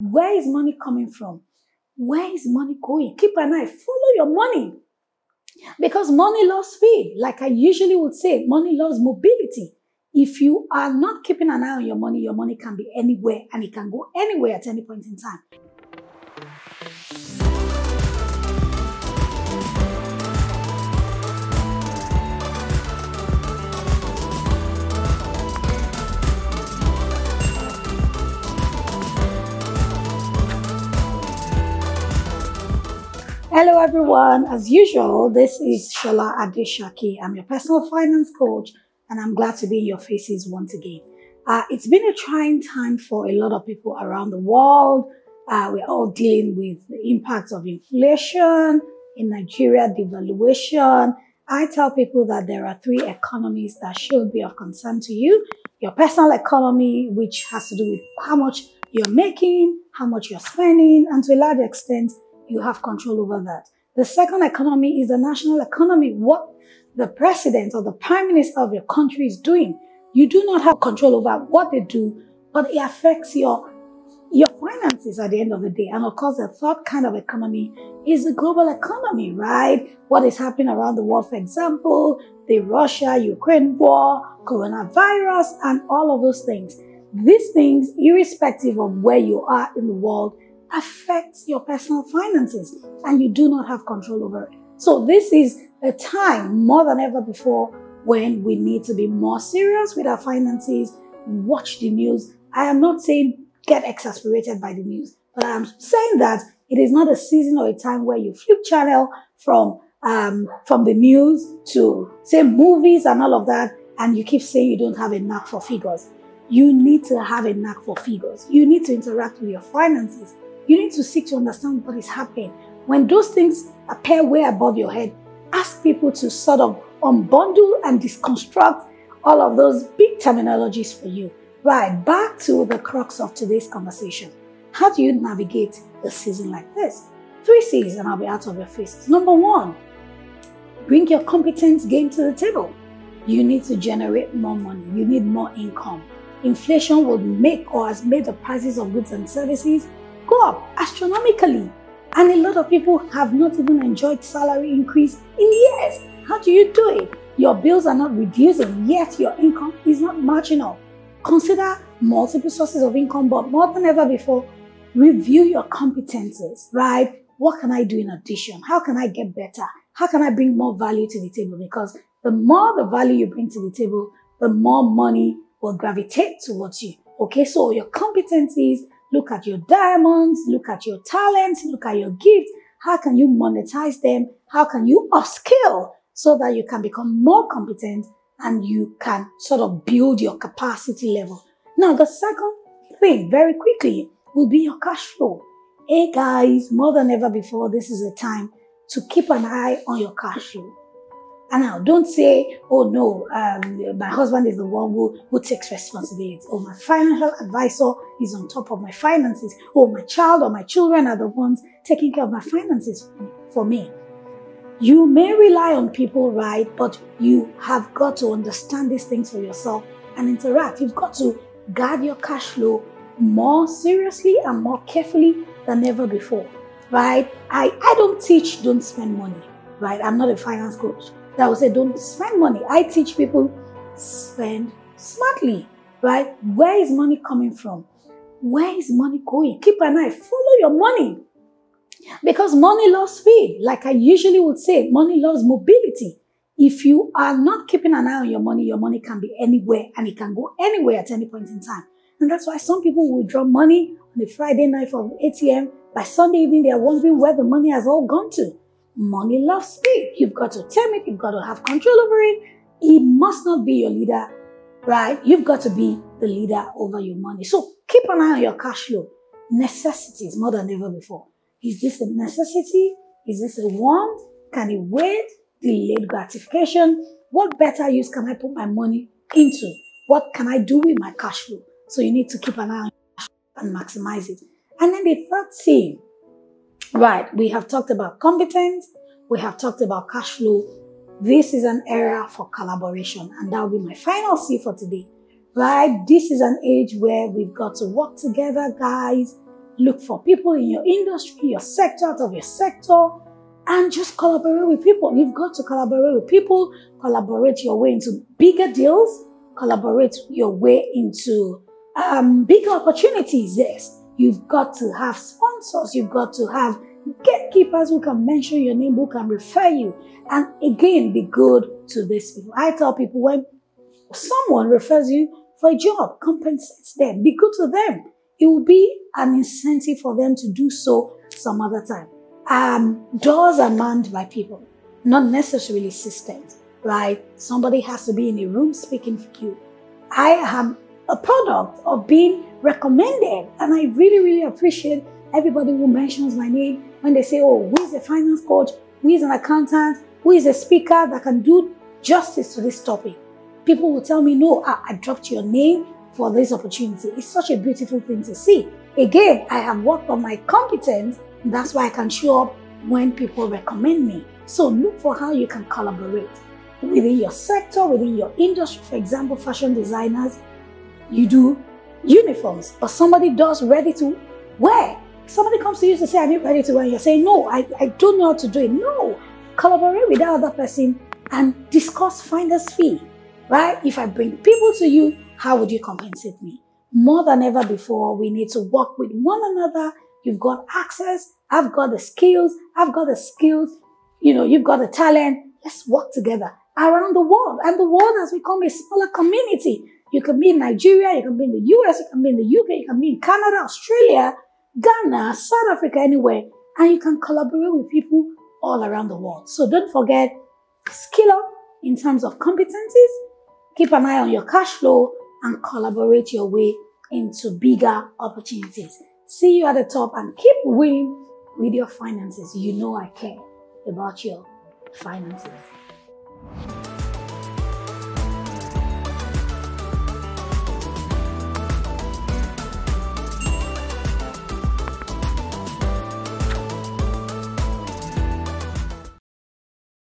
Where is money coming from? Where is money going? Keep an eye, follow your money. Because money loves speed. Like I usually would say, money loves mobility. If you are not keeping an eye on your money, your money can be anywhere and it can go anywhere at any point in time. Hello, everyone. As usual, this is Sola Adesakin. I'm your personal finance coach, and I'm glad to be in your faces once again. Uh, it's been a trying time for a lot of people around the world. Uh, we're all dealing with the impact of inflation in Nigeria, devaluation. I tell people that there are three economies that should be of concern to you. Your personal economy, which has to do with how much you're making, how much you're spending, and to a large extent, you have control over that. The second economy is the national economy, what the president or the prime minister of your country is doing. You do not have control over what they do, but it affects your your finances at the end of the day. And of course, the third kind of economy is the global economy, right? What is happening around the world, for example, the Russia-Ukraine war, coronavirus, and all of those things. These things, irrespective of where you are in the world, affects your personal finances and you do not have control over it. So this is a time more than ever before when we need to be more serious with our finances, watch the news. I am not saying get exasperated by the news, but I'm saying that it is not a season or a time where you flip channel from um, from the news to say movies and all of that, and you keep saying you don't have a knack for figures. You need to have a knack for figures. You need to interact with your finances. You need to seek to understand what is happening. When those things appear way above your head, ask people to sort of unbundle and deconstruct all of those big terminologies for you. Right, back to the crux of today's conversation. How do you navigate a season like this? Three C's, and I'll be out of your faces. Number one, bring your competence game to the table. You need to generate more money. You need more income. Inflation will make or has made the prices of goods and services go up astronomically. And a lot of people have not even enjoyed salary increase in years. How do you do it? Your bills are not reducing, yet your income is not marginal. Consider multiple sources of income, but more than ever before, review your competences, right? What can I do in addition? How can I get better? How can I bring more value to the table? Because the more the value you bring to the table, the more money will gravitate towards you. Okay, so your competencies, look at your diamonds, look at your talents, look at your gifts. How can you monetize them? How can you upskill so that you can become more competent and you can sort of build your capacity level? Now, the second thing, very quickly, will be your cash flow. Hey guys, more than ever before, this is a time to keep an eye on your cash flow. And now don't say, oh no, um, my husband is the one who, who takes responsibility. Or my financial advisor is on top of my finances. Or my child or my children are the ones taking care of my finances for me. You may rely on people, right? But you have got to understand these things for yourself and interact. You've got to guard your cash flow more seriously and more carefully than ever before, right? I, I don't teach don't spend money, right? I'm not a finance coach that will say don't spend money. I teach people spend smartly, right? Where is money coming from? Where is money going? Keep an eye, follow your money. Because money loves speed. Like I usually would say, money loves mobility. If you are not keeping an eye on your money, your money can be anywhere and it can go anywhere at any point in time. And that's why some people will withdraw money on a Friday night from ATM. By Sunday evening, they are wondering where the money has all gone to. Money loves speed. You've got to tame it. You've got to have control over it. It must not be your leader, right? You've got to be the leader over your money. So keep an eye on your cash flow. Necessities more than ever before. Is this a necessity? Is this a want? Can it wait? Delayed gratification? What better use can I put my money into? What can I do with my cash flow? So you need to keep an eye on and maximize it. And then the third thing Right, we have talked about competence, we have talked about cash flow. This is an era for collaboration, and that will be my final C for today. Right, this is an age where we've got to work together, guys. Look for people in your industry, your sector, out of your sector, and just collaborate with people. You've got to collaborate with people, collaborate your way into bigger deals, collaborate your way into um, bigger opportunities. Yes, you've got to have sponsors, you've got to have gatekeepers who can mention your name, who can refer you, and again, be good to these people. I tell people when someone refers you for a job, compensate them, be good to them. It will be an incentive for them to do so some other time. Um, doors are manned by people, not necessarily systems. Right? Somebody has to be in a room speaking for you. I am a product of being recommended, and I really, really appreciate everybody who mentions my name when they say, "Oh, who is a finance coach? Who is an accountant? Who is a speaker that can do justice to this topic?" People will tell me, "No, I, I dropped your name for this opportunity." It's such a beautiful thing to see. Again, I have worked on my competence that's why I can show up when people recommend me. So look for how you can collaborate within your sector, within your industry. For example, fashion designers, you do uniforms, but somebody does ready to wear. Somebody comes to you to say, I need ready to wear. You're saying, No, I, I don't know how to do it. No, collaborate with that other person and discuss finder's fee, right? If I bring people to you, how would you compensate me? More than ever before, we need to work with one another You've got access. I've got the skills. I've got the skills. You know, you've got the talent. Let's work together around the world. And the world has become a smaller community. You can be in Nigeria, you can be in the US, you can be in the UK, you can be in Canada, Australia, Ghana, South Africa, anywhere. And you can collaborate with people all around the world. So don't forget, skill up in terms of competencies, keep an eye on your cash flow, and collaborate your way into bigger opportunities see you at the top and keep winning with your finances. You know I care about your finances.